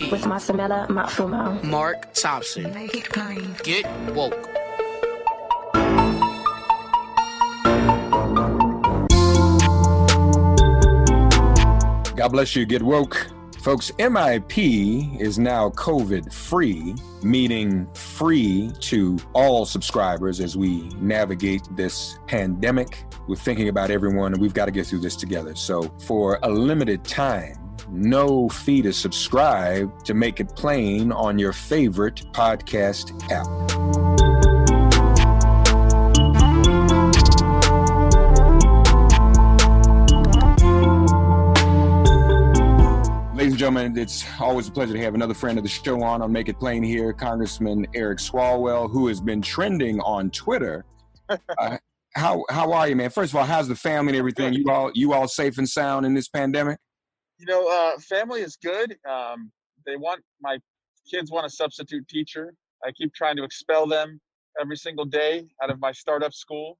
M.I.P. With Masamela Matfumo. Mark Thompson. Make it plain. Get woke. God bless you. Get woke. Folks, MIP is now COVID free, meaning free to all subscribers as we navigate this pandemic. We're thinking about everyone and we've got to get through this together. So, for a limited time, no fee to subscribe to make it plain on your favorite podcast app. Ladies and gentlemen, it's always a pleasure to have another friend of the show on on Make It Plain here, Congressman Eric Swalwell, who has been trending on Twitter. Uh, how how are you, man? First of all, how's the family and everything? You all you all safe and sound in this pandemic? You know, uh, family is good. Um, they want my kids want a substitute teacher. I keep trying to expel them every single day out of my startup school,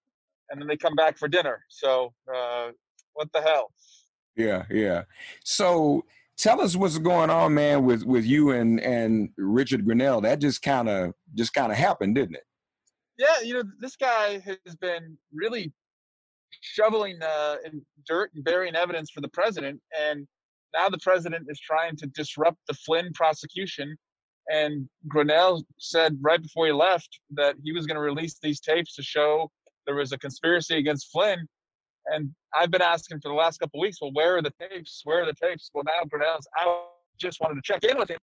and then they come back for dinner. So uh, what the hell? Yeah, yeah. So tell us what's going on, man, with with you and and Richard Grenell. That just kind of just kind of happened, didn't it? Yeah, you know, this guy has been really shoveling uh, in dirt and burying evidence for the president, and now the president is trying to disrupt the Flynn prosecution. And Grenell said right before he left that he was going to release these tapes to show there was a conspiracy against Flynn. And I've been asking for the last couple weeks, well, where are the tapes? Where are the tapes? Well, now Grenell's out. Just wanted to check in with him.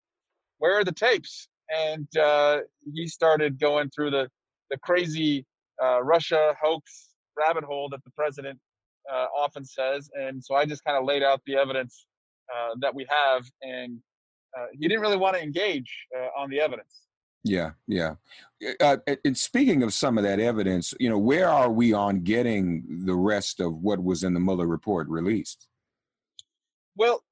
Where are the tapes? And uh, he started going through the the crazy uh, Russia hoax rabbit hole that the president uh, often says. And so I just kind of laid out the evidence uh, that we have, and uh, he didn't really want to engage uh, on the evidence. Yeah, yeah. Uh, and speaking of some of that evidence, you know, where are we on getting the rest of what was in the Mueller report released? Well,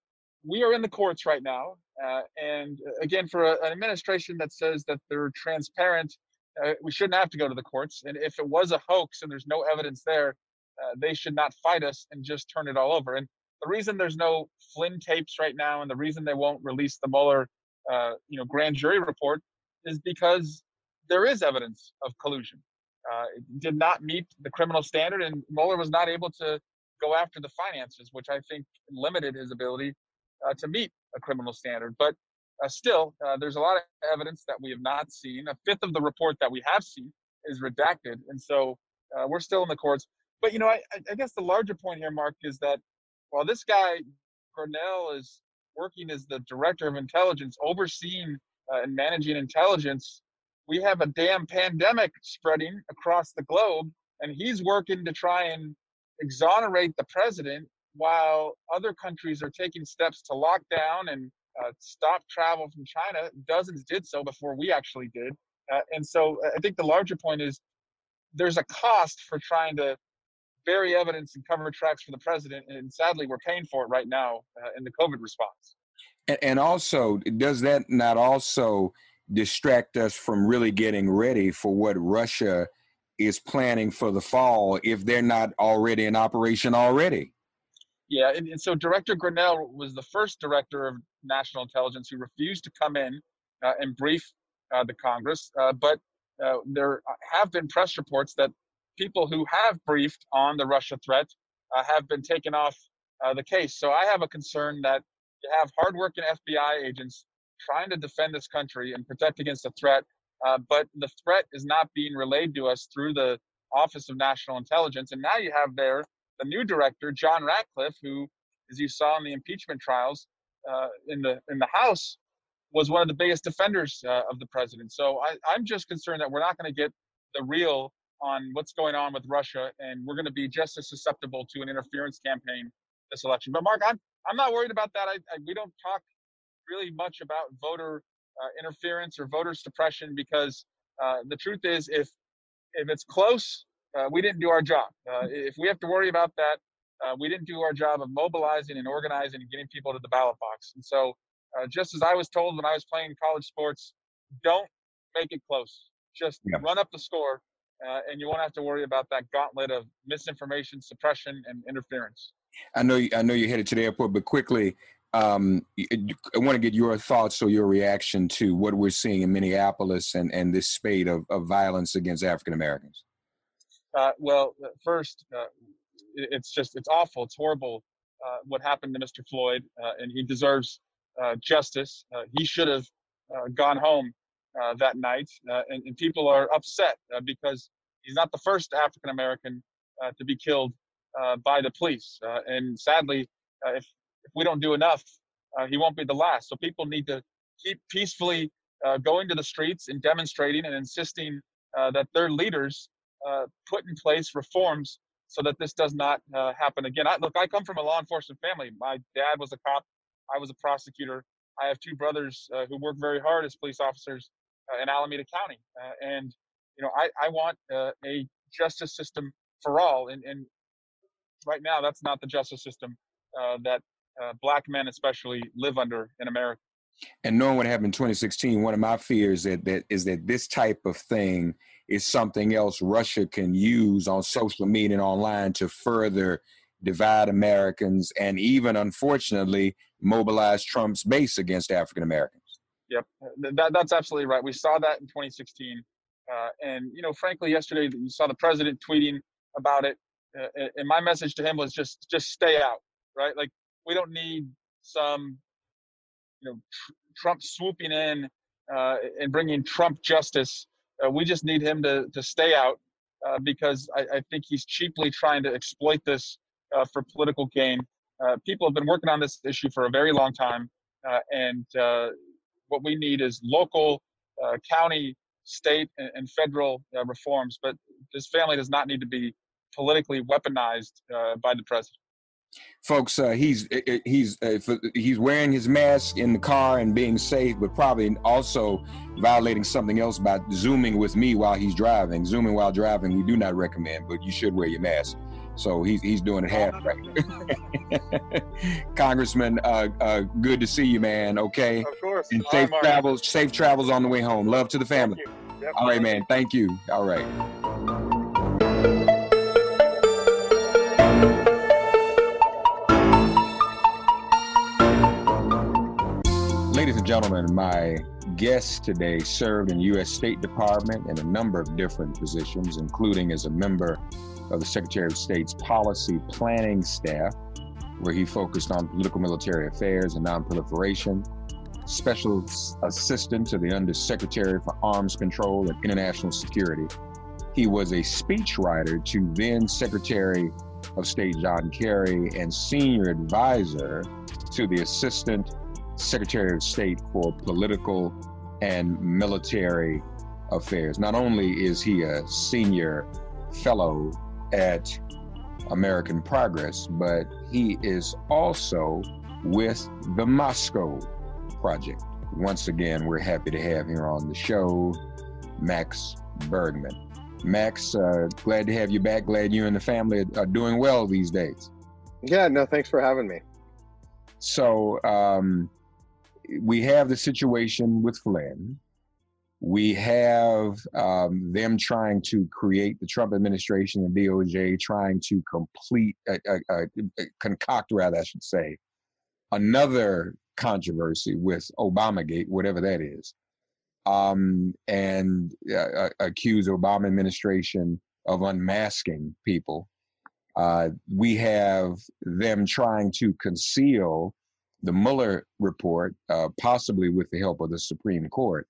we are in the courts right now, uh, and uh, again, for a, an administration that says that they're transparent, uh, we shouldn't have to go to the courts. And if it was a hoax and there's no evidence there, uh, they should not fight us and just turn it all over. And the reason there's no Flynn tapes right now, and the reason they won't release the Mueller, uh, you know, grand jury report, is because there is evidence of collusion. Uh, it did not meet the criminal standard, and Mueller was not able to go after the finances, which I think limited his ability uh, to meet a criminal standard. But uh, still, uh, there's a lot of evidence that we have not seen. A fifth of the report that we have seen is redacted, and so uh, we're still in the courts. But you know, I, I guess the larger point here, Mark, is that while this guy Grenell is working as the director of intelligence, overseeing uh, and managing intelligence, we have a damn pandemic spreading across the globe, and he's working to try and exonerate the president while other countries are taking steps to lock down and uh, stop travel from China, dozens did so before we actually did. Uh, and so I think the larger point is there's a cost for trying to bury evidence and cover tracks for the president. And sadly, we're paying for it right now uh, in the COVID response. And, and also, does that not also distract us from really getting ready for what Russia is planning for the fall if they're not already in operation already? Yeah, and, and so Director Grenell was the first director of national intelligence who refused to come in uh, and brief uh, the Congress. Uh, but uh, there have been press reports that people who have briefed on the Russia threat uh, have been taken off uh, the case. So I have a concern that you have hardworking FBI agents trying to defend this country and protect against a threat, uh, but the threat is not being relayed to us through the Office of National Intelligence. And now you have there the new director, John Ratcliffe, who, as you saw in the impeachment trials uh, in the in the House, was one of the biggest defenders uh, of the president. So I, I'm just concerned that we're not going to get the real on what's going on with Russia, and we're going to be just as susceptible to an interference campaign this election. But Mark, I'm I'm not worried about that. I, I we don't talk really much about voter uh, interference or voter suppression because uh, the truth is, if if it's close, uh, we didn't do our job. Uh, if we have to worry about that, uh, we didn't do our job of mobilizing and organizing and getting people to the ballot box. And so, uh, just as I was told when I was playing college sports, don't make it close. Just yeah. run up the score uh, and you won't have to worry about that gauntlet of misinformation, suppression, and interference. I know you, I know you're headed to the airport, but quickly, um, I want to get your thoughts or your reaction to what we're seeing in Minneapolis and, and this spate of, of violence against African Americans. Uh, well, uh, first, uh, it's just it's awful. It's horrible uh, what happened to Mr. Floyd, uh, and he deserves uh, justice. he should have gone home uh, that night, uh, and, and, people are upset uh, because he's not the first African American uh, to be killed uh, by the police. and sadly, if, if we don't do enough, he won't be the last. So people need to keep peacefully going to the streets and demonstrating and insisting that their leaders put in place reforms so that this does not happen again. I, look, I come from a law enforcement family. My dad was a cop. I was a prosecutor. I have two brothers uh, who work very hard as police officers, uh, in Alameda County. Uh, and you know, I, I want uh, a justice system for all, and, and right now that's not the justice system that black men especially live under in America. And knowing what happened in 2016, one of my fears that, that is that this type of thing is something else Russia can use on social media and online to further divide Americans and even, unfortunately, mobilize Trump's base against African Americans. Yep, that, that's absolutely right. We saw that in 2016, uh, and you know, frankly, yesterday you saw the president tweeting about it, uh, and my message to him was just just stay out, right? Like we don't need some, you know, tr- Trump swooping in uh, and bringing Trump justice. Uh, we just need him to to stay out uh, because I, I, think he's cheaply trying to exploit this uh, for political gain. people have been working on this issue for a very long time, and what we need is local, uh, county, state, and, and federal uh, reforms. But this family does not need to be politically weaponized uh, by the president. Folks, uh, he's uh, he's he's wearing his mask in the car and being safe, but probably also violating something else by zooming with me while he's driving. Zooming while driving, we do not recommend, but you should wear your mask. So he's he's doing it half right. Congressman, uh, uh, good to see you, man. Okay. Of course. And safe right, travels. Safe travels on the way home. Love to the family. All right, man. Thank you. All right. Ladies and gentlemen, my guest today served in the U.S. State Department in a number of different positions, including as a member of the Secretary of State's policy planning staff, where he focused on political military affairs and nonproliferation, special assistant to the Undersecretary for Arms Control and International Security. He was a speechwriter to then Secretary of State John Kerry and senior advisor to the Assistant Secretary of State for Political and Military Affairs. Not only is he a senior fellow at American Progress, but he is also with the Moscow Project. Once again, we're happy to have here on the show Max Bergmann. Max, uh, glad to have you back. Glad you and the family are doing well these days. Yeah, no, thanks for having me. So, um, we have the situation with Flynn. We have um, them trying to create the Trump administration and DOJ trying to complete, uh, uh, uh, concoct, rather, I should say, another controversy with Obamagate, whatever that is, um, and uh, uh, accuse Obama administration of unmasking people. Uh, we have them trying to conceal the Mueller report, uh, possibly with the help of the Supreme Court.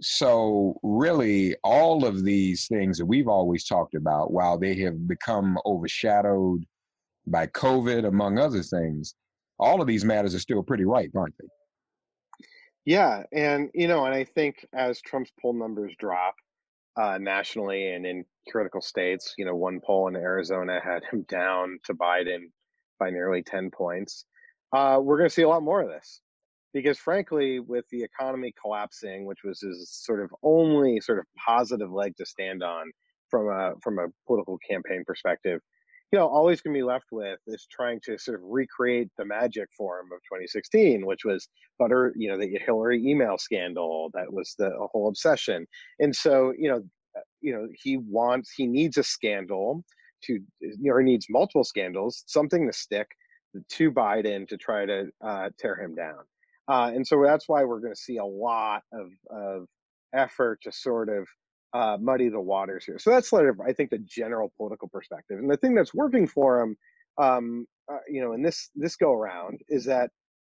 So, really, all of these things that we've always talked about, while they have become overshadowed by COVID, among other things, all of these matters are still pretty ripe, aren't they? Yeah, and you know, and I think as Trump's poll numbers drop uh, nationally and in critical states, you know, one poll in Arizona had him down to Biden by nearly ten points. Uh, we're going to see a lot more of this because, frankly, with the economy collapsing, which was his sort of only sort of positive leg to stand on from a from a political campaign perspective, you know, all he's going to be left with is trying to sort of recreate the magic form of 2016, which was butter, you know, the Hillary email scandal. That was the whole obsession. And so, you know, uh, you know, he wants, he needs a scandal to, or needs multiple scandals, something to stick to Biden to try to uh, tear him down. Uh, and so that's why we're going to see a lot of, of effort to sort of uh, muddy the waters here. So that's sort of, I think, the general political perspective. And the thing that's working for him, um, uh, you know, in this this go around is that,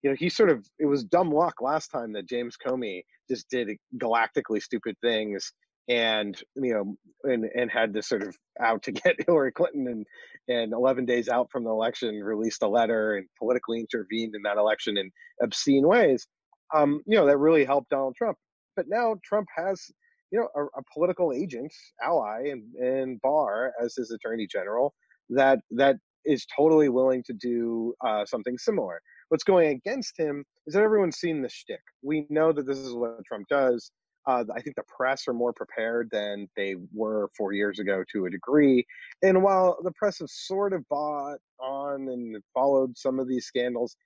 you know, he sort of it was dumb luck last time that James Comey just did galactically stupid things and you know and and had this sort of out to get Hillary Clinton and and 11 days out from the election released a letter and politically intervened in that election in obscene ways um you know that really helped Donald Trump but now Trump has you know, a, a political agent, ally, and, and Barr as his attorney general that that is totally willing to do uh, something similar. What's going against him is that everyone's seen the shtick. We know that this is what Trump does. Uh, I think the press are more prepared than they were four years ago to a degree. And while the press has sort of bought on and followed some of these scandals,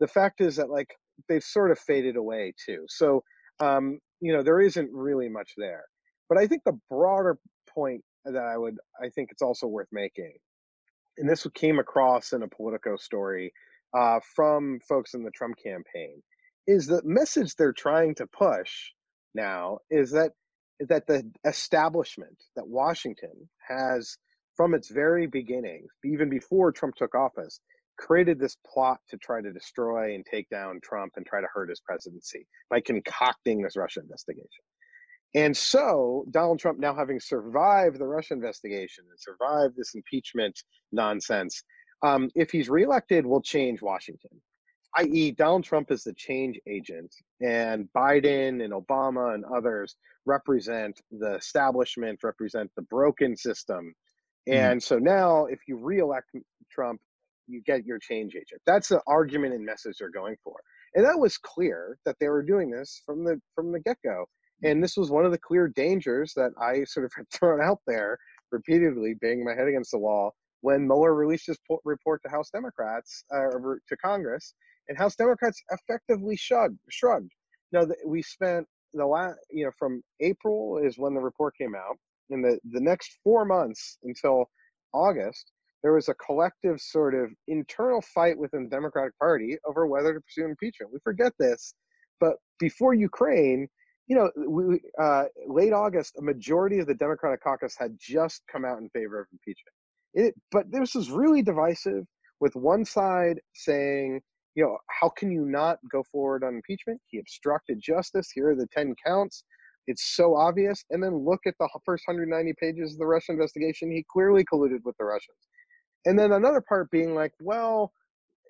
the fact is that like they've sort of faded away too. So um, you know, there isn't really much there. But I think the broader point that I would, I think it's also worth making, and this came across in a Politico story uh, from folks in the Trump campaign, is the message they're trying to push now is that that the establishment that Washington has from its very beginning, even before Trump took office, created this plot to try to destroy and take down Trump and try to hurt his presidency by concocting this Russia investigation. And so, Donald Trump, now having survived the Russia investigation and survived this impeachment nonsense, um, if he's reelected, will change Washington. I.e., Donald Trump is the change agent, and Biden and Obama and others represent the establishment, represent the broken system. Mm-hmm. And so now, if you reelect Trump, you get your change agent. That's the argument and message they're going for. And that was clear that they were doing this from the from the get-go. And this was one of the clear dangers that I sort of had thrown out there repeatedly, banging my head against the wall when Mueller released his report to House Democrats uh, to Congress, and House Democrats effectively shrugged. Shrugged. Now we spent the last, you know, from April is when the report came out, and the the next four months until August, there was a collective sort of internal fight within the Democratic Party over whether to pursue impeachment. We forget this, but before Ukraine, you know, we, uh, late August, a majority of the Democratic caucus had just come out in favor of impeachment. It, but this was really divisive, with one side saying, you know, how can you not go forward on impeachment? He obstructed justice. Here are the 10 counts. It's so obvious. And then look at the first 190 pages of the Russia investigation. He clearly colluded with the Russians. And then another part being like, well,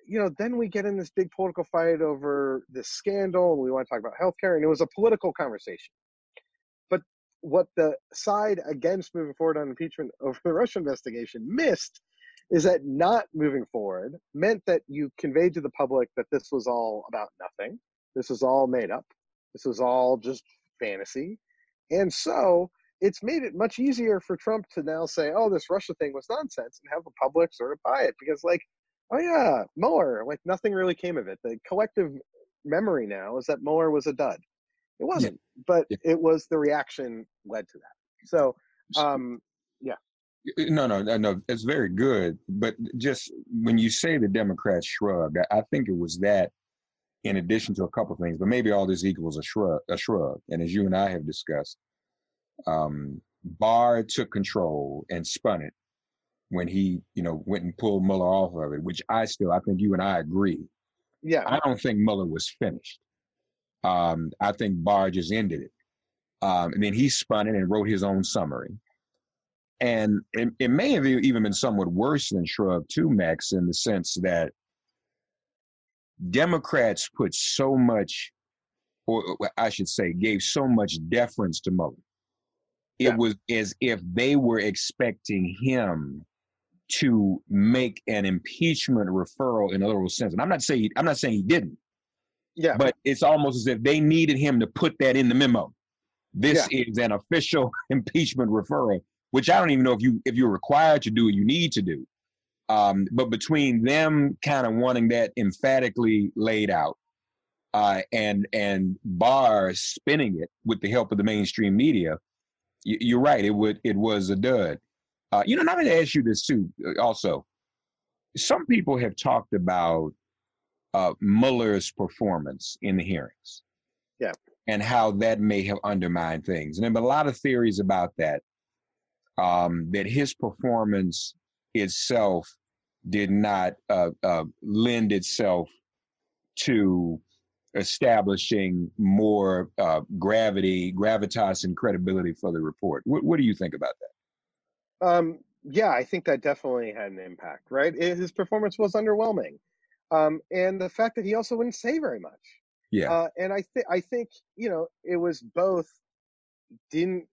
you know, then we get in this big political fight over this scandal and we want to talk about healthcare. And it was a political conversation. But what the side against moving forward on impeachment over the Russia investigation missed is that not moving forward meant that you conveyed to the public that this was all about nothing. This was all made up. This was all just fantasy. And so it's made it much easier for Trump to now say, oh, this Russia thing was nonsense and have the public sort of buy it because, like, oh, yeah, Mueller, like nothing really came of it. The collective memory now is that Mueller was a dud. It wasn't, yeah. but yeah. it was the reaction led to that. So, um. No, no, no, no. It's very good. But just when you say the Democrats shrugged, I think it was that in addition to a couple things, but maybe all this equals a shrug, a shrug. And as you and I have discussed, um, Barr took control and spun it when he, you know, went and pulled Mueller off of it, which I still, I think you and I agree. Yeah. I don't think Mueller was finished. Um, I think Barr just ended it. Um, and then he spun it and wrote his own summary. And it, it may have even been somewhat worse than Shrug too, Max, in the sense that Democrats put so much, or I should say, gave so much deference to Mueller. It yeah. was as if they were expecting him to make an impeachment referral in a literal sense. And I'm not saying I'm not saying he didn't. Yeah. But it's almost as if they needed him to put that in the memo. This yeah. is an official impeachment referral, which I don't even know if you if you're required to do or you need to do. Um, but between them kind of wanting that emphatically laid out, uh, and and Barr spinning it with the help of the mainstream media, you, are right. It would it was a dud. Uh, you know, and I'm going to ask you this too. Uh, also, some people have talked about uh, Mueller's performance in the hearings. Yeah. And how that may have undermined things. And there have been a lot of theories about that. Um, that his performance itself did not uh, uh, lend itself to establishing more uh, gravity, gravitas, and credibility for the report. What, what do you think about that? Um, yeah, I think that definitely had an impact. Right, his performance was underwhelming, um, and the fact that he also wouldn't say very much. Yeah, uh, and I think I think you know it was both didn't it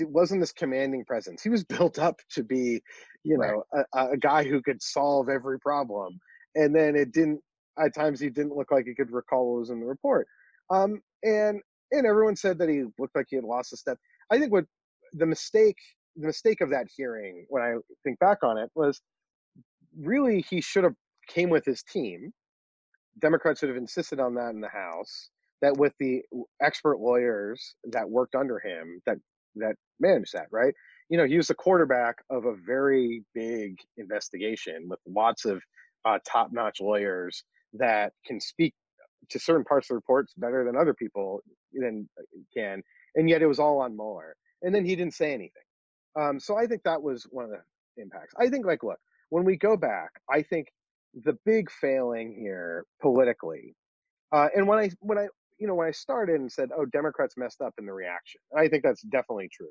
wasn't this commanding presence. He was built up to be, you know, right. a, a, guy who could solve every problem, and then it didn't. At times, he didn't look like he could recall what was in the report. Um, and and everyone said that he looked like he had lost a step. I think what the mistake, the mistake of that hearing, when I think back on it, was really he should have came with his team. Democrats should have insisted on that in the House that with the expert lawyers that worked under him that that managed that, right? You know, he was the quarterback of a very big investigation with lots of uh, top-notch lawyers that can speak to certain parts of the reports better than other people than uh, can, and yet it was all on Mueller, and then he didn't say anything. Um, so I think that was one of the impacts. I think, like, look, when we go back, I think the big failing here politically, uh, and when I when I you know, when I started and said, "Oh, Democrats messed up in the reaction," I think that's definitely true.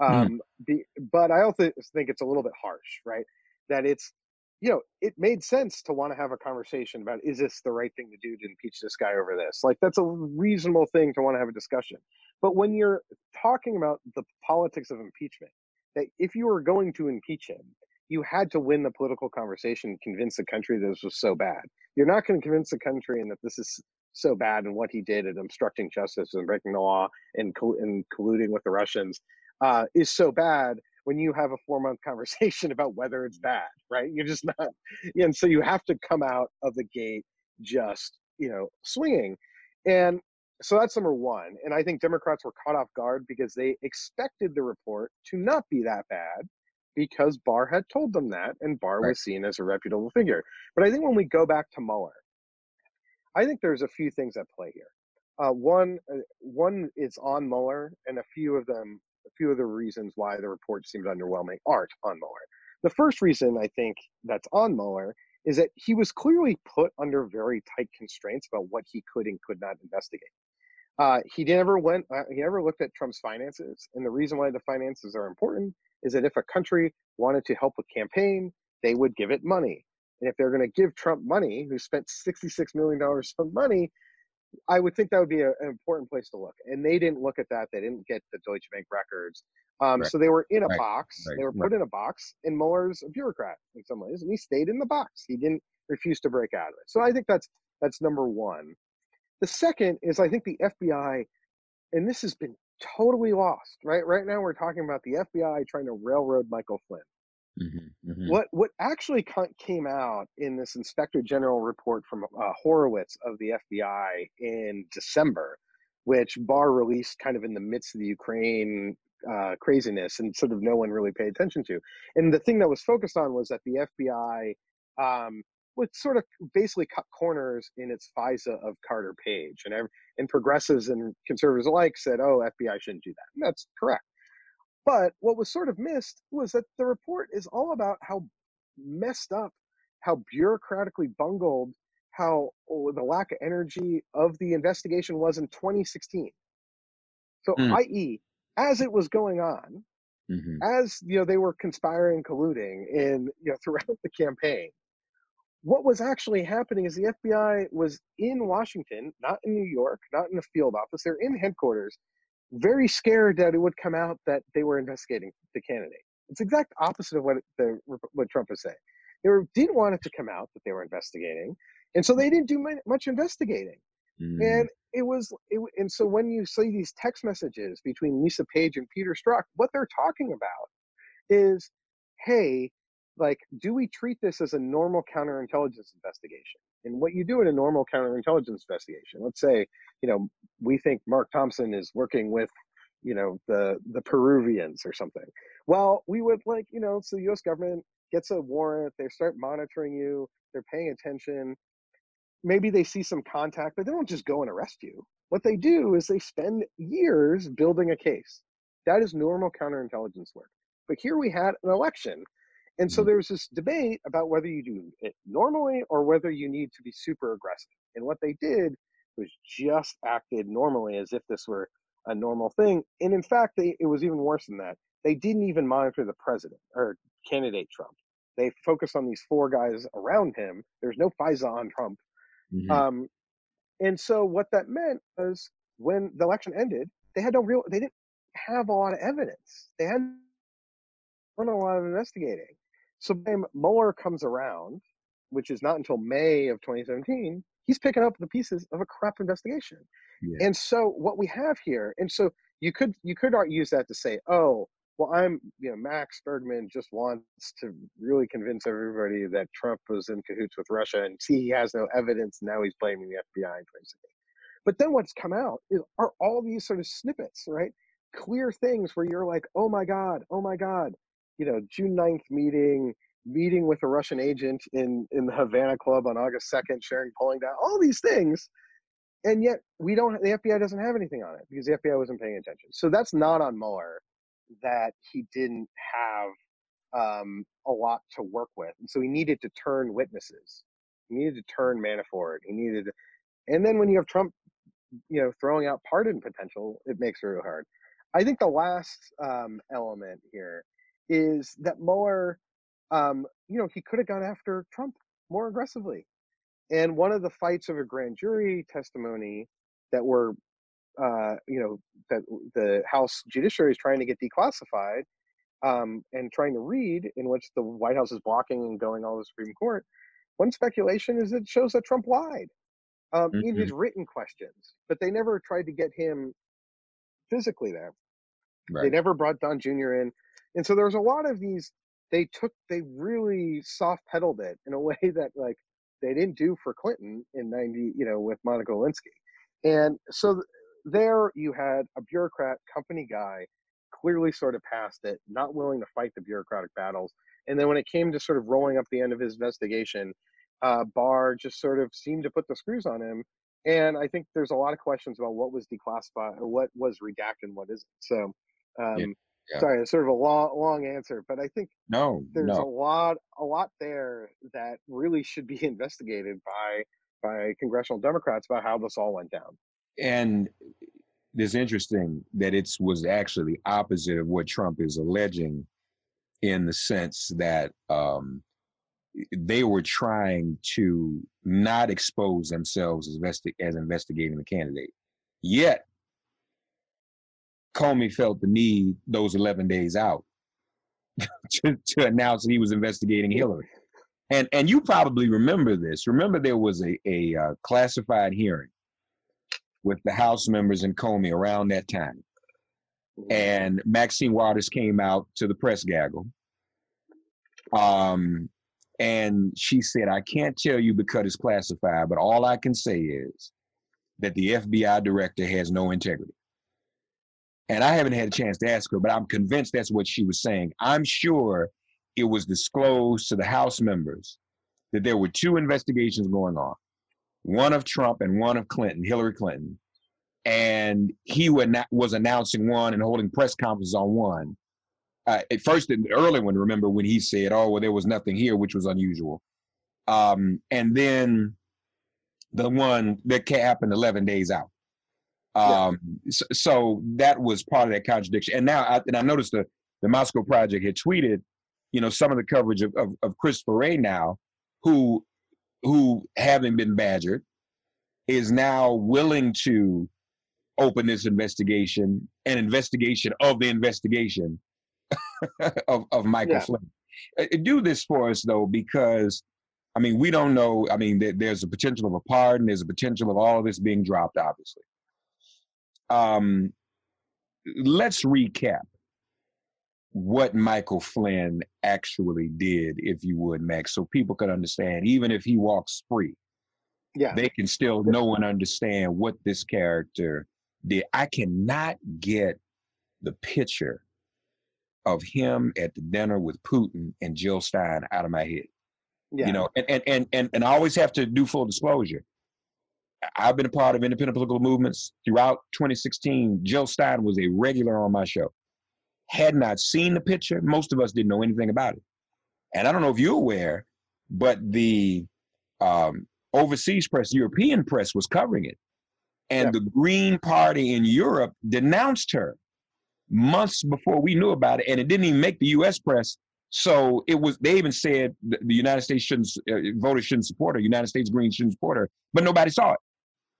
Hmm. Um, mm. be, but I also think it's a little bit harsh, right? That it's, you know, it made sense to want to have a conversation about is this the right thing to do to impeach this guy over this? Like that's a reasonable thing to want to have a discussion. But when you're talking about the politics of impeachment, that if you were going to impeach him, you had to win the political conversation convince the country that this was so bad. You're not going to convince the country and that this is so bad and what he did in obstructing justice and breaking the law and, and colluding with the Russians uh, is so bad when you have a four month conversation about whether it's bad, right? You're just not, and so you have to come out of the gate just, you know, swinging. And so that's number one. And I think Democrats were caught off guard because they expected the report to not be that bad because Barr had told them that and Barr right. was seen as a reputable figure. But I think when we go back to Mueller, I think there's a few things at play here. Uh, one, uh, one is on Mueller, and a few of them, a few of the reasons why the report seems underwhelming aren't on Mueller. The first reason I think that's on Mueller is that he was clearly put under very tight constraints about what he could and could not investigate. Uh, he never went. Uh, he never looked at Trump's finances, and the reason why the finances are important is that if a country wanted to help a campaign, they would give it money. And if they're going to give Trump money, who spent $66 million of money, I would think that would be a, an important place to look. And they didn't look at that. They didn't get the Deutsche Bank records. Um, Right. So they were in a Right. box. Right. They were put in a box. And Mueller's a bureaucrat in some ways, and he stayed in the box. He didn't refuse to break out of it. So I think that's that's number one. The second is I think the FBI, and this has been totally lost. Right. Right now we're talking about the FBI trying to railroad Michael Flynn. Mhm, mhm. What what actually came out in this Inspector General report from uh, Horowitz of the FBI in December, which Barr released kind of in the midst of the Ukraine uh, craziness, and sort of no one really paid attention to. And the thing that was focused on was that the FBI um, would sort of basically cut corners in its FISA of Carter Page, and and progressives and conservatives alike said, "Oh, FBI shouldn't do that." And that's correct. But what was sort of missed was that the report is all about how messed up, how bureaucratically bungled, how oh, the lack of energy of the investigation was in 2016. So, Hmm. i.e., as it was going on, Mhm. as you know, they were conspiring, colluding in you know throughout the campaign. What was actually happening is the FBI was in Washington, not in New York, not in the field office. They're in headquarters, very scared that it would come out that they were investigating the candidate. It's exact opposite of what the what Trump was saying. They were, didn't want it to come out that they were investigating, and so they didn't do mu- much investigating. Mhm. And it was, it, and so when you see these text messages between Lisa Page and Peter Strzok, what they're talking about is, hey, like, do we treat this as a normal counterintelligence investigation? And what you do in a normal counterintelligence investigation, let's say, you know, we think Mark Thompson is working with, you know, the the Peruvians or something. Well, we would like, you know, so the U.S. government gets a warrant, they start monitoring you, they're paying attention, maybe they see some contact, but they don't just go and arrest you. What they do is they spend years building a case. That is normal counterintelligence work. But here we had an election. And so Mhm. there was this debate about whether you do it normally or whether you need to be super aggressive. And what they did was just acted normally as if this were a normal thing. And in fact, they, it was even worse than that. They didn't even monitor the president or candidate Trump. They focused on these four guys around him. There's no FISA on Trump. Mhm. Um, and so what that meant was when the election ended, they had no real, they didn't have a lot of evidence. They hadn't done a lot of investigating. So when Mueller comes around, which is not until May of 2017, he's picking up the pieces of a crap investigation. Yeah. And so what we have here, and so you could you could use that to say, oh, well, I'm you know Max Bergmann just wants to really convince everybody that Trump was in cahoots with Russia, and see he has no evidence. and Now he's blaming the FBI and basically. But then what's come out is are all these sort of snippets, right? Clear things where you're like, oh my god, oh my god, you know, June 9th meeting, meeting with a Russian agent in in the Havana Club on August 2nd, sharing polling data, all these things and yet we don't the fbi doesn't have anything on it because the fbi wasn't paying attention. So that's not on mueller that he didn't have um, a lot to work with. And so he needed to turn witnesses. He needed to turn manafort. He needed to, and then when you have trump you know throwing out pardon potential it makes it really hard. I think the last um, element here is that mueller um, you know he could have gone after trump more aggressively and one of the fights of a grand jury testimony that were, uh, you know, that the House Judiciary is trying to get declassified um, and trying to read, in which the White House is blocking and going all the Supreme Court. One speculation is it shows that Trump lied um, in his written questions, but they never tried to get him physically there. They never brought Don Jr. in. And so there was a lot of these, they took, they really soft pedaled it in a way that like they didn't do for Clinton in 90, you know, with Monica Lewinsky. And so th- there you had a bureaucrat company guy clearly sort of past it, not willing to fight the bureaucratic battles. And then when it came to sort of rolling up the end of his investigation, uh, Barr just sort of seemed to put the screws on him. And I think there's a lot of questions about what was declassified or what was redacted and what isn't. So, um, yeah. sorry, it's sort of a long, long answer, but I think No, there's a lot, a lot there that really should be investigated by by congressional Democrats about how this all went down. And it's interesting that it was actually the opposite of what Trump is alleging in the sense that um, they were trying to not expose themselves as, investi- as investigating the candidate. Yet, Comey felt the need those 11 days out to, to announce that he was investigating Hillary. And and you probably remember this. Remember there was a, a uh, classified hearing with the House members and Comey around that time. And Maxine Waters came out to the press gaggle. Um, and she said, I can't tell you because it's classified, but all I can say is that the FBI director has no integrity. And I haven't had a chance to ask her, but I'm convinced that's what she was saying. I'm sure it was disclosed to the House members that there were two investigations going on one of Trump and one of Clinton, Hillary Clinton. And he was announcing one and holding press conferences on one. Uh, at first, the early one, remember when he said, "Oh, well, there was nothing here," which was unusual. Um, and then the one that happened 11 days out. Um, yeah. so, so, that was part of that contradiction. And now, I, and I noticed the the Moscow Project had tweeted, you know, some of the coverage of, of, of Christopher Wray now, who who having been badgered, is now willing to open this investigation, an investigation of the investigation of, of Michael yeah. Flynn. Uh, uh, do this for us though, because I mean, we don't know. I mean, there's a potential of a pardon. There's a potential of all of this being dropped, obviously. Um, let's recap what Michael Flynn actually did, if you would, Max, so people could understand. Even if he walks free, yeah, they can still know and understand what this character did. I cannot get the picture of him at the dinner with Putin and Jill Stein out of my head. Yeah. You know, and, and and and and I always have to do full disclosure. I've been a part of independent political movements throughout 2016. Jill Stein was a regular on my show. Had not seen the picture, most of us didn't know anything about it. And I don't know if you're aware, but the um, overseas press, European press, was covering it, and yeah. the Green Party in Europe denounced her months before we knew about it, and it didn't even make the U.S. press so it was. They even said the United States shouldn't uh, voters shouldn't support her. United States Greens shouldn't support her, but nobody saw it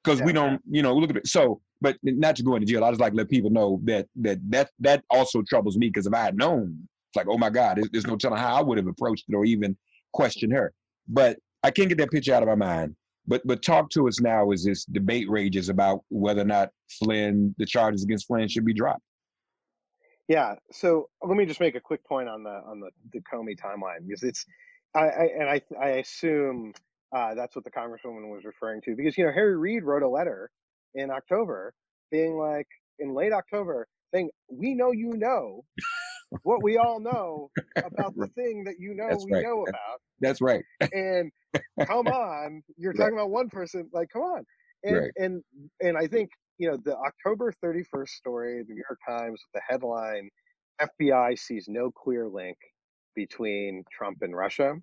because yeah. we don't. You know, look at it. So, but not to go into jail. I just like let people know that that that that also troubles me because if I had known, it's like, oh my God, there's, there's no telling how I would have approached it or even questioned her. But I can't get that picture out of my mind. But but talk to us now as this debate rages about whether or not Flynn, the charges against Flynn should be dropped. Yeah. So let me just make a quick point on the on the, the Comey timeline because it's I, I and I I assume uh, that's what the congresswoman was referring to because you know Harry Reid wrote a letter in October being like in late October saying we know you know what we all know about the thing that you know that's we right. know about. That's right. and come on, you're talking about one person. Like, come on. And right. and and I think you know, the October 31st story, the New York Times, with the headline FBI sees no clear link between Trump and Russia.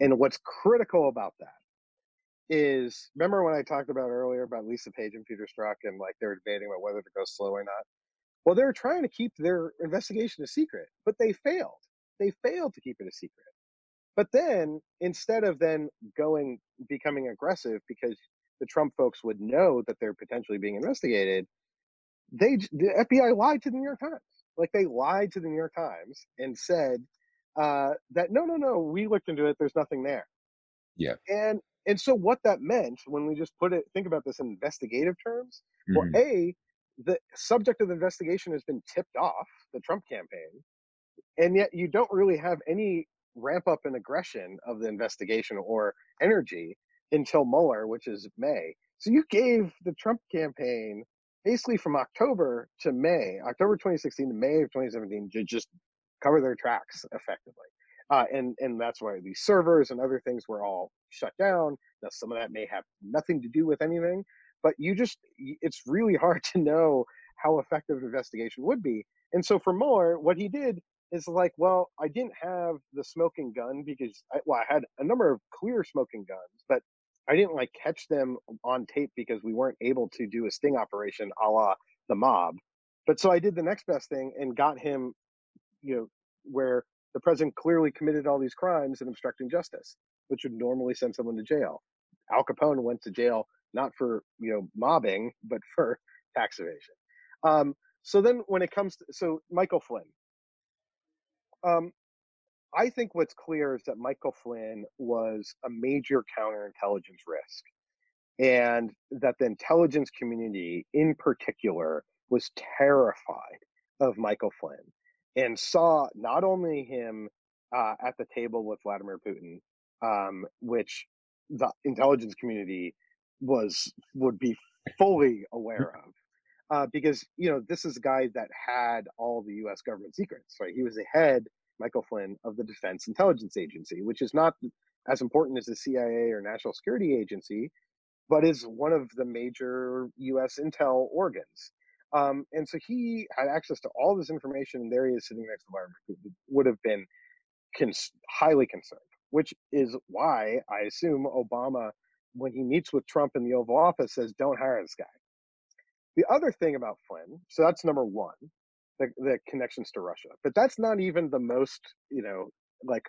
And what's critical about that is remember when I talked about earlier about Lisa Page and Peter Strzok and like they're debating about whether to go slow or not? Well, they were trying to keep their investigation a secret, but they failed. They failed to keep it a secret. But then instead of then going becoming aggressive because the Trump folks would know that they're potentially being investigated, they the FBI lied to the New York Times. Like they lied to the New York Times and said uh, that no, no, no, we looked into it. There's nothing there. Yeah. And and so what that meant when we just put it, think about this in investigative terms. Mm-hmm. Well, a the subject of the investigation has been tipped off the Trump campaign, and yet you don't really have any ramp up in aggression of the investigation or energy until Mueller, which is May. So you gave the Trump campaign basically from October to May, October 2016 to May of 2017, to just cover their tracks effectively. Uh, and and that's why these servers and other things were all shut down. Now some of that may have nothing to do with anything, but you just it's really hard to know how effective an investigation would be. And so for Mueller, what he did is like, well, I didn't have the smoking gun because I, well, I had a number of clear smoking guns, but I didn't like catch them on tape because we weren't able to do a sting operation a la the mob. But so I did the next best thing and got him, you know, where the president clearly committed all these crimes and obstructing justice. which would normally send someone to jail. Al Capone went to jail not for you know mobbing, but for tax evasion. Um, so then, when it comes to so Michael Flynn, um, I think what's clear is that Michael Flynn was a major counterintelligence risk, and that the intelligence community, in particular, was terrified of Michael Flynn and saw not only him uh, at the table with Vladimir Putin, um, which the intelligence community was would be fully aware of, uh, because you know this is a guy that had all the U.S. government secrets. Right, he was the head, Michael Flynn, of the Defense Intelligence Agency, which is not as important as the CIA or National Security Agency, but is one of the major U.S. intel organs. Um, and so he had access to all this information, and there he is sitting next to Vladimir Putin. Would have been cons- highly concerned, which is why I assume Obama, when he meets with Trump in the Oval Office, says, "Don't hire this guy." The other thing about Flynn, so that's number one, the, the connections to Russia, but that's not even the most, you know, like,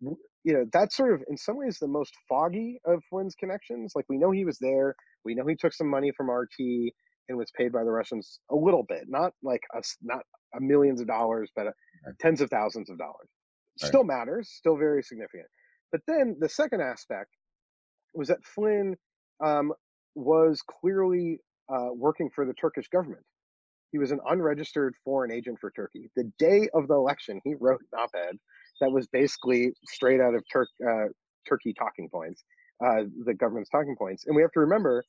you know, that's sort of in some ways the most foggy of Flynn's connections. Like we know he was there, we know he took some money from RT and was paid by the Russians a little bit, not like us, not a millions of dollars, but tens of thousands of dollars. Right. Still matters, still very significant. But then the second aspect was that Flynn um, was clearly uh, working for the Turkish government. He was an unregistered foreign agent for Turkey. The day of the election, he wrote an op-ed that was basically straight out of Tur- uh, Turkey talking points, uh, the government's talking points. And we have to remember,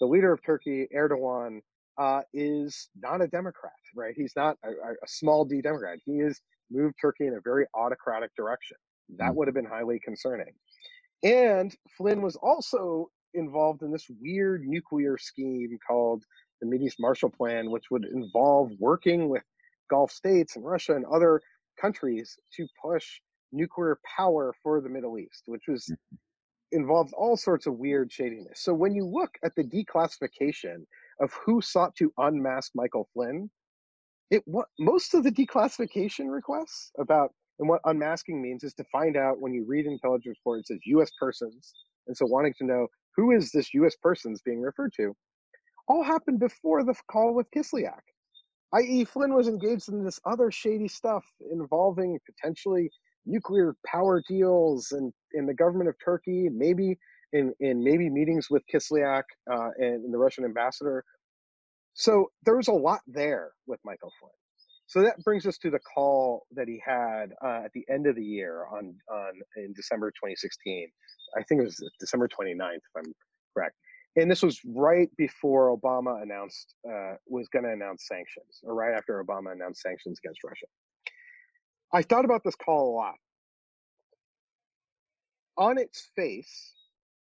the leader of Turkey, Erdogan, uh, is not a Democrat, right? He's not a, a, small D Democrat. He has moved Turkey in a very autocratic direction. That mm. would have been highly concerning. And Flynn was also involved in this weird nuclear scheme called the Mideast Marshall Plan, which would involve working with Gulf states and Russia and other countries to push nuclear power for the Middle East, which was involved all sorts of weird shadiness. So when you look at the declassification of who sought to unmask Michael Flynn, it most of the declassification requests about and what unmasking means is to find out when you read intelligence reports says U.S. persons, and so wanting to know who is this U.S. persons being referred to, all happened before the call with Kislyak. I.e., Flynn was engaged in this other shady stuff involving potentially nuclear power deals and in the government of Turkey, maybe in, in maybe meetings with Kislyak uh, and, and the Russian ambassador. So there was a lot there with Michael Flynn. So that brings us to the call that he had uh, at the end of the year on on in December 2016. I think it was December 29th, if I'm correct. And this was right before Obama announced uh, was going to announce sanctions, or right after Obama announced sanctions against Russia. I thought about this call a lot. On its face,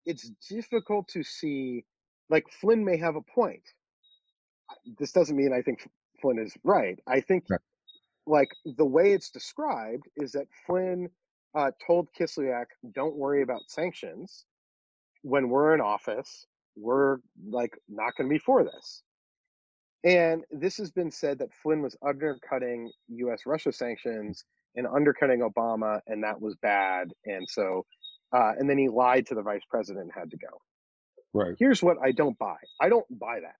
it's difficult to see. Like Flynn may have a point. This doesn't mean I think Flynn is right. I think, right. like the way it's described is that Flynn uh, told Kislyak, "Don't worry about sanctions. When we're in office, we're like not going to be for this." And this has been said that Flynn was undercutting U.S. Russia sanctions and undercutting Obama, and that was bad. And so, uh, and then he lied to the vice president and had to go. Right. Here's what I don't buy. I don't buy that.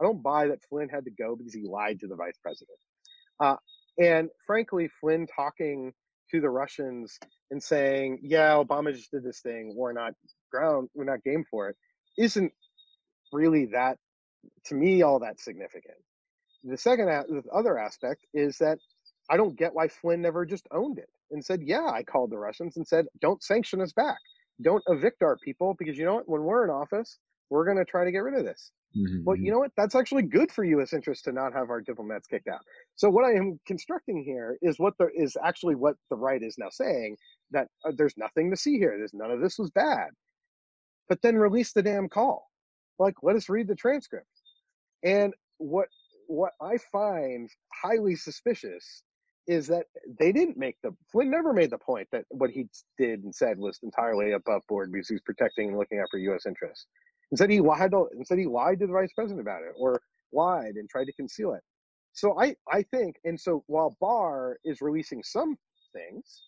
I don't buy that Flynn had to go because he lied to the vice president. Uh, and frankly, Flynn talking to the Russians and saying, "Yeah, Obama just did this thing. We're not ground. We're not game for it," isn't really that to me all that significant. The second, the other aspect is that I don't get why Flynn never just owned it and said, "Yeah, I called the Russians and said, don't sanction us back, don't evict our people because you know what? When we're in office, we're going to try to get rid of this." Mm-hmm. Well, you mm-hmm. know what? That's actually good for U.S. interests to not have our diplomats kicked out. So what I am constructing here is what the is actually what the right is now saying that uh, there's nothing to see here. There's none of this was bad, but then release the damn call. Like, let us read the transcript. And what what I find highly suspicious is that they didn't make the Flynn never made the point that what he did and said was entirely above board because he's protecting and looking after U.S. interests. Instead, he lied. To, instead, he lied to the vice president about it, or lied and tried to conceal it. So I, I think, and so while Barr is releasing some things,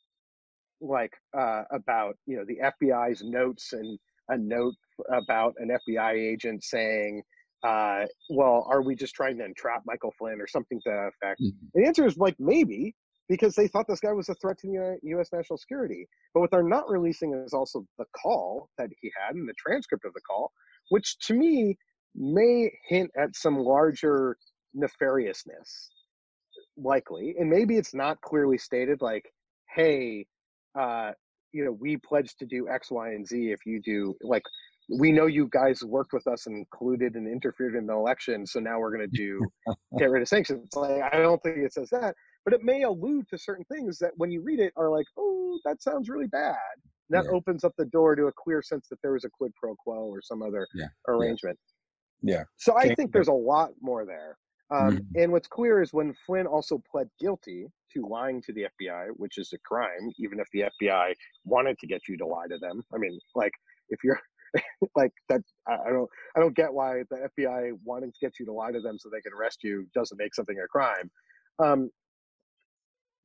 like uh, about you know the FBI's notes and a note about an FBI agent saying, uh, "Well, are we just trying to entrap Michael Flynn or something to that effect?" Mhm. The answer is like maybe because they thought this guy was a threat to the U.S. national security. But what they're not releasing is also the call that he had and the transcript of the call, which to me may hint at some larger nefariousness, likely. And maybe it's not clearly stated, like, hey, uh, you know, we pledge to do X, Y, and Z if you do, like, we know you guys worked with us and colluded and interfered in the election, so now we're going to do get rid of sanctions. It's like I don't think it says that, but it may allude to certain things that when you read it are like, oh, that sounds really bad. That Yeah. opens up the door to a clear sense that there was a quid pro quo or some other Yeah. arrangement. Yeah. So I think there's a lot more there. Um, Mhm. And what's clear is when Flynn also pled guilty to lying to the FBI, which is a crime, even if the FBI wanted to get you to lie to them. I mean, like if you're like that, I I don't, I don't get why the FBI wanting to get you to lie to them so they can arrest you doesn't make something a crime. Um,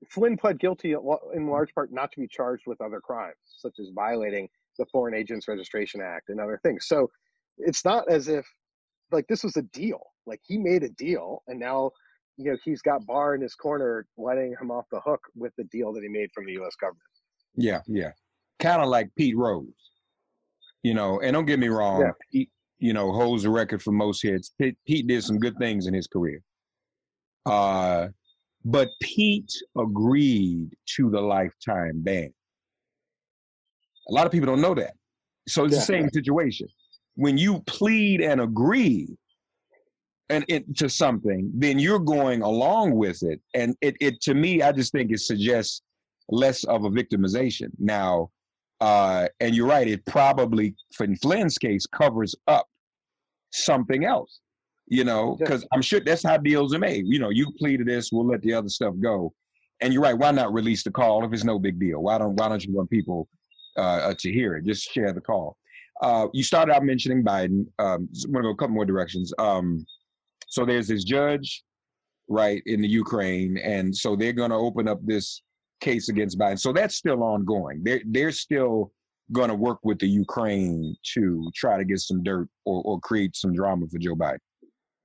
Flynn pled guilty in large part not to be charged with other crimes, such as violating the Foreign Agents Registration Act and other things. So it's not as if like this was a deal. Like he made a deal, and now you know he's got Barr in his corner, letting him off the hook with the deal that he made from the U.S. government. Yeah, yeah. Kind of like Pete Rose. You know, and don't get me wrong, Yeah. Pete, you know, holds the record for most hits. Pete, Pete did some good things in his career. Uh, but Pete agreed to the lifetime ban. A lot of people don't know that. So it's Yeah. the same situation. When you plead and agree and it, to something, then you're going along with it. And it, it to me, I just think it suggests less of a victimization. Now, uh, and you're right, it probably, for in Flynn's case, covers up something else, you know, because I'm sure that's how deals are made. You know, you plead to this, we'll let the other stuff go. And you're right, why not release the call if it's no big deal? Why don't why don't you want people uh, uh, to hear it? Just share the call. Uh, you started out mentioning Biden. Um, I'm gonna go a couple more directions. Um, so there's this judge, right, in the Ukraine, and so they're gonna open up this case against Biden. So that's still ongoing. They're they're still going to work with the Ukraine to try to get some dirt or, or create some drama for Joe Biden.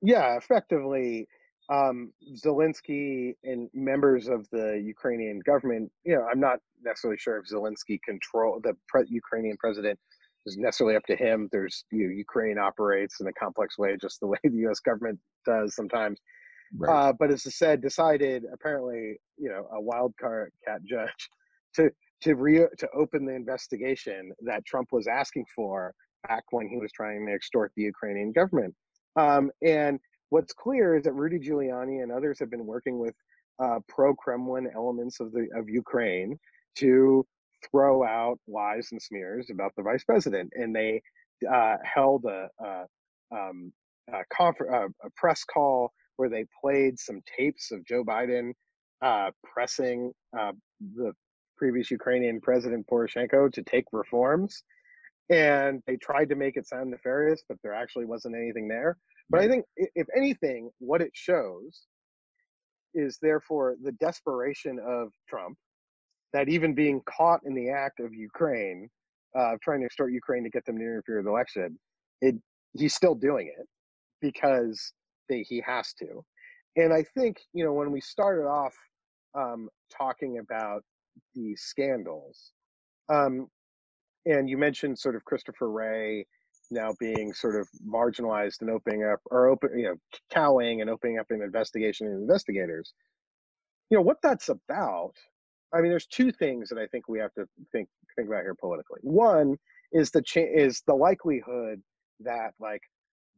Yeah, effectively, um, Zelensky and members of the Ukrainian government. You know, I'm not necessarily sure if Zelensky control the pre- Ukrainian president is necessarily up to him. There's you know, Ukraine operates in a complex way, just the way the U.S. government does sometimes. Right. Uh, but as I said, decided apparently, you know, a wild card cat judge to to re to open the investigation that Trump was asking for back when he was trying to extort the Ukrainian government. Um, and what's clear is that Rudy Giuliani and others have been working with uh, pro-Kremlin elements of the of Ukraine to throw out lies and smears about the vice president, and they uh, held a, a, um, a, confer- a, a press call where they played some tapes of Joe Biden uh, pressing uh, the previous Ukrainian president Poroshenko to take reforms. And they tried to make it sound nefarious, but there actually wasn't anything there. But I think, if anything, what it shows is therefore the desperation of Trump that even being caught in the act of Ukraine, uh, trying to extort Ukraine to get them to interfere with the election, it he's still doing it because they, he has to. And I think you know when we started off um, talking about the scandals, um, and you mentioned sort of Christopher Wray now being sort of marginalized and opening up or open you know cowing and opening up an investigation and investigators you know what that's about i mean there's two things that i think we have to think think about here politically one is the cha- is the likelihood that like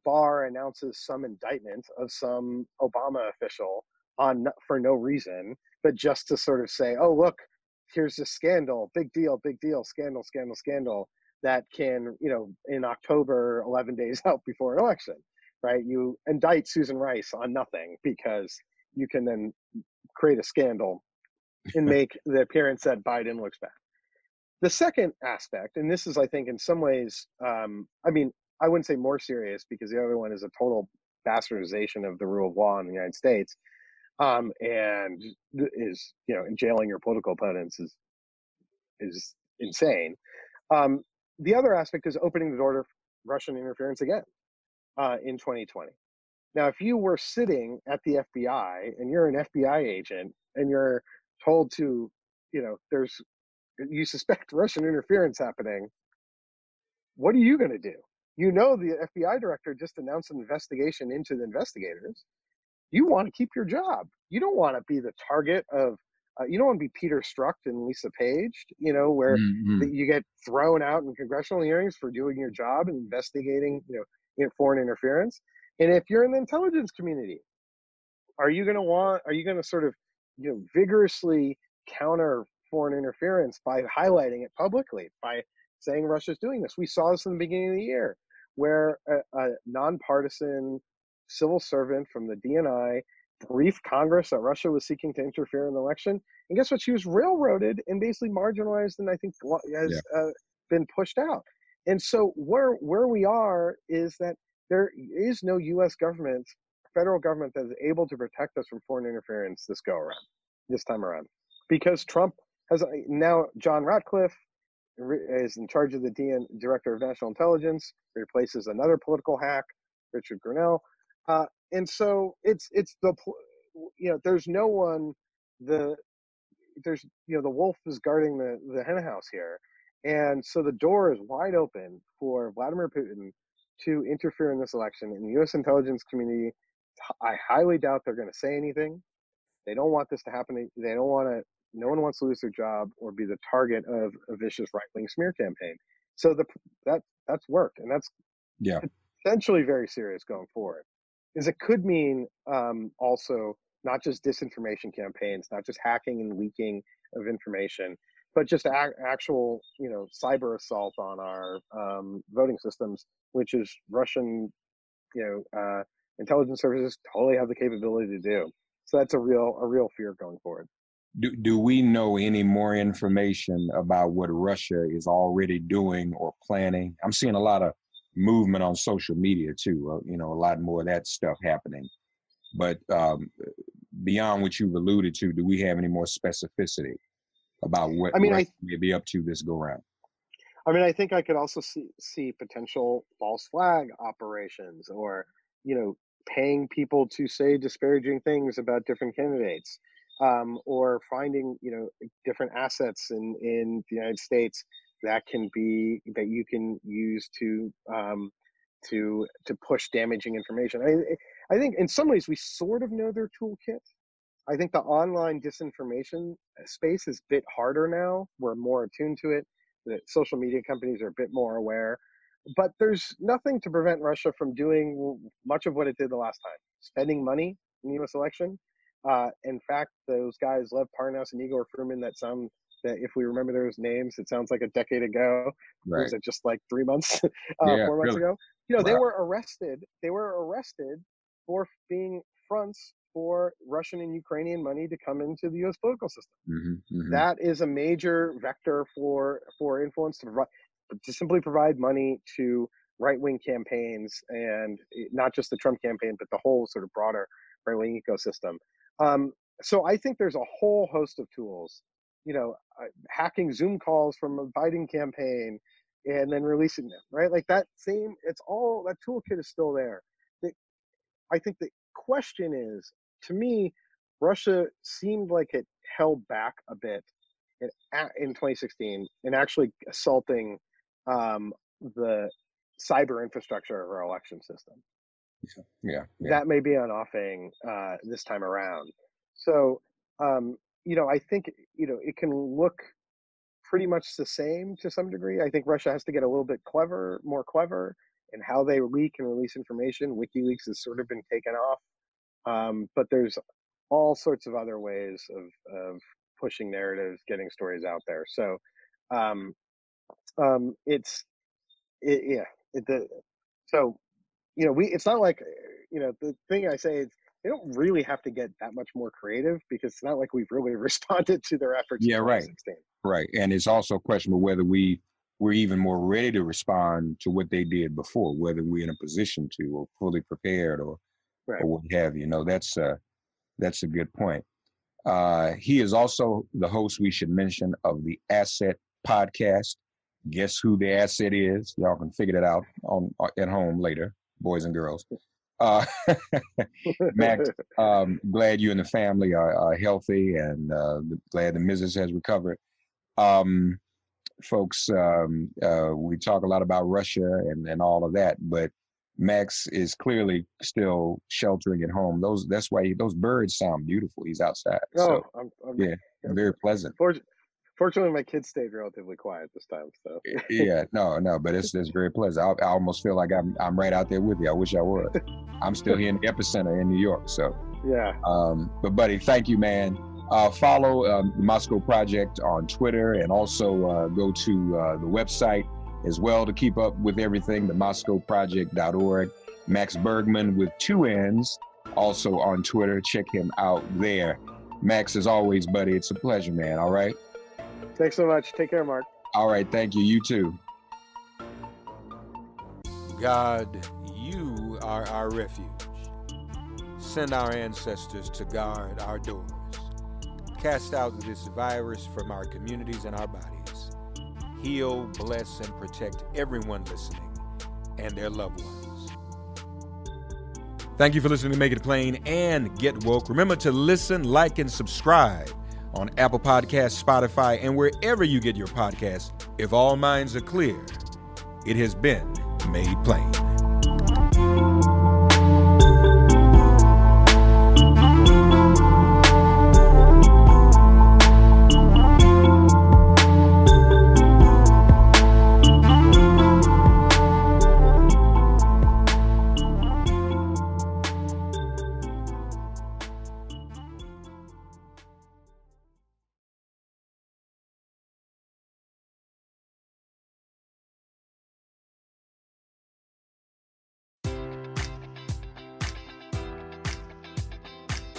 barr announces some indictment of some obama official on for no reason but just to sort of say oh look here's this scandal big deal big deal scandal scandal scandal that can, you know, in October, 11 days out before an election, right? You indict Susan Rice on nothing because you can then create a scandal and make the appearance that Biden looks bad. The second aspect, and this is, I think, in some ways, um, I mean, I wouldn't say more serious because the other one is a total bastardization of the rule of law in the United States, um, and is, you know, in jailing your political opponents is is insane. Um, the other aspect is opening the door to Russian interference again uh, in 2020. Now, if you were sitting at the FBI and you're an FBI agent and you're told to, you know, there's you suspect Russian interference happening, what are you going to do? You know, the FBI director just announced an investigation into the investigators. You want to keep your job. You don't want to be the target of. Uh, you don't want to be Peter Strzok and Lisa Page, you know, where Mhm. you get thrown out in congressional hearings for doing your job and investigating, you know, in foreign interference. And if you're in the intelligence community, are you going to want? Are you going to sort of, you know, vigorously counter foreign interference by highlighting it publicly by saying Russia's doing this? We saw this in the beginning of the year, where a, a nonpartisan civil servant from the DNI briefed Congress that Russia was seeking to interfere in the election. And guess what? She was railroaded and basically marginalized, and I think has uh, been pushed out. And so where where we are is that there is no U.S. government, federal government that is able to protect us from foreign interference this go around, this time around, because Trump has now John Ratcliffe is in charge of the DN, Director of National Intelligence, replaces another political hack, Richard Grenell, uh, and so it's it's the you know there's no one the there's you know the wolf is guarding the the hen house here, and so the door is wide open for Vladimir Putin to interfere in this election. And the U.S. intelligence community, I highly doubt they're going to say anything. They don't want this to happen. They don't want to. No one wants to lose their job or be the target of a vicious right wing smear campaign. So the that that's worked, and that's Yeah. potentially very serious going forward. Is it could mean um, also not just disinformation campaigns, not just hacking and leaking of information, but just a- actual, you know, cyber assault on our um, voting systems, which is Russian, you know, uh, intelligence services totally have the capability to do. So that's a real a real fear going forward. Do, do we know any more information about what Russia is already doing or planning? I'm seeing a lot of movement on social media too. Uh, you know, a lot more of that stuff happening. But um, beyond what you've alluded to, do we have any more specificity about what I mean, I- Russia may be up to this go round? I mean, I think I could also see see potential false flag operations, or you know, paying people to say disparaging things about different candidates, um, or finding you know different assets in in the United States that can be that you can use to um, to to push damaging information. I I think in some ways we sort of know their toolkit. I think the online disinformation space is a bit harder now. We're more attuned to it the social media companies are a bit more aware. But there's nothing to prevent Russia from doing much of what it did the last time, spending money in the U.S. election. Uh, in fact, those guys, Lev Parnas and Igor Fruman, that sound that if we remember those names, it sounds like a decade ago. Right. Was it just like three months, uh, Yeah, four months really. ago? You know, they were arrested. They were arrested for being fronts for Russian and Ukrainian money to come into the U.S. political system hmm hmm that is a major vector for for influence to provide to simply provide money to right wing campaigns and not just the Trump campaign but the whole sort of broader right wing ecosystem. Um, so I think there's a whole host of tools, you know, uh, hacking Zoom calls from a Biden campaign and then releasing them, right? Like that same, it's all that toolkit is still there. The, I think the question is, to me, Russia seemed like it held back a bit in, in 2016 in actually assaulting um, the cyber infrastructure of our election system. Yeah. Yeah. That may be on offing uh, this time around. So, um, you know, I think, you know, it can look pretty much the same to some degree. I think Russia has to get a little bit clever, more clever in how they leak and release information. WikiLeaks has sort of been taken off. Um, but there's all sorts of other ways of, of pushing narratives, getting stories out there. So um, um, it's it, yeah. It, the, so you know, we it's not like you know the thing I say is they don't really have to get that much more creative because it's not like we've really responded to their efforts. Yeah, right. Right. And it's also a question of whether we we're even more ready to respond to what they did before, whether we're in a position to or fully prepared or Right. or what have you. No, that's uh that's a good point. Uh he is also the host we should mention of the Asset podcast. Guess who the asset is? Y'all can figure that out on uh, at home later, boys and girls. Uh, Max, um, glad you and the family are, are healthy and uh, glad the missus has recovered. Um, folks, um, uh, we talk a lot about Russia and, and all of that, but Max is clearly still sheltering at home. Those that's why he, those birds sound beautiful. He's outside. Oh, so, I'm, I'm, yeah, very pleasant. Fortunately, my kids stayed relatively quiet this time. So yeah, no, no, but it's it's very pleasant. I, I, almost feel like I'm I'm right out there with you. I wish I was. I'm still here in the epicenter in New York. So yeah. Um, but buddy, thank you, man. Uh, follow um, the Moscow Project on Twitter and also uh, go to uh, the website as well to keep up with everything, the MoscowProject.org. Max Bergmann with two N's, also on Twitter. Check him out there. Max, as always, buddy, it's a pleasure, man. All right. Thanks so much. Take care, Mark. All right. Thank you. You too. God, you are our refuge. Send our ancestors to guard our doors. Cast out this virus from our communities and our bodies. Heal, bless, and protect everyone listening and their loved ones. Thank you for listening to Make It Plain and Get Woke. Remember to listen, like, and subscribe on Apple Podcasts, Spotify, and wherever you get your podcasts. If all minds are clear, it has been made plain.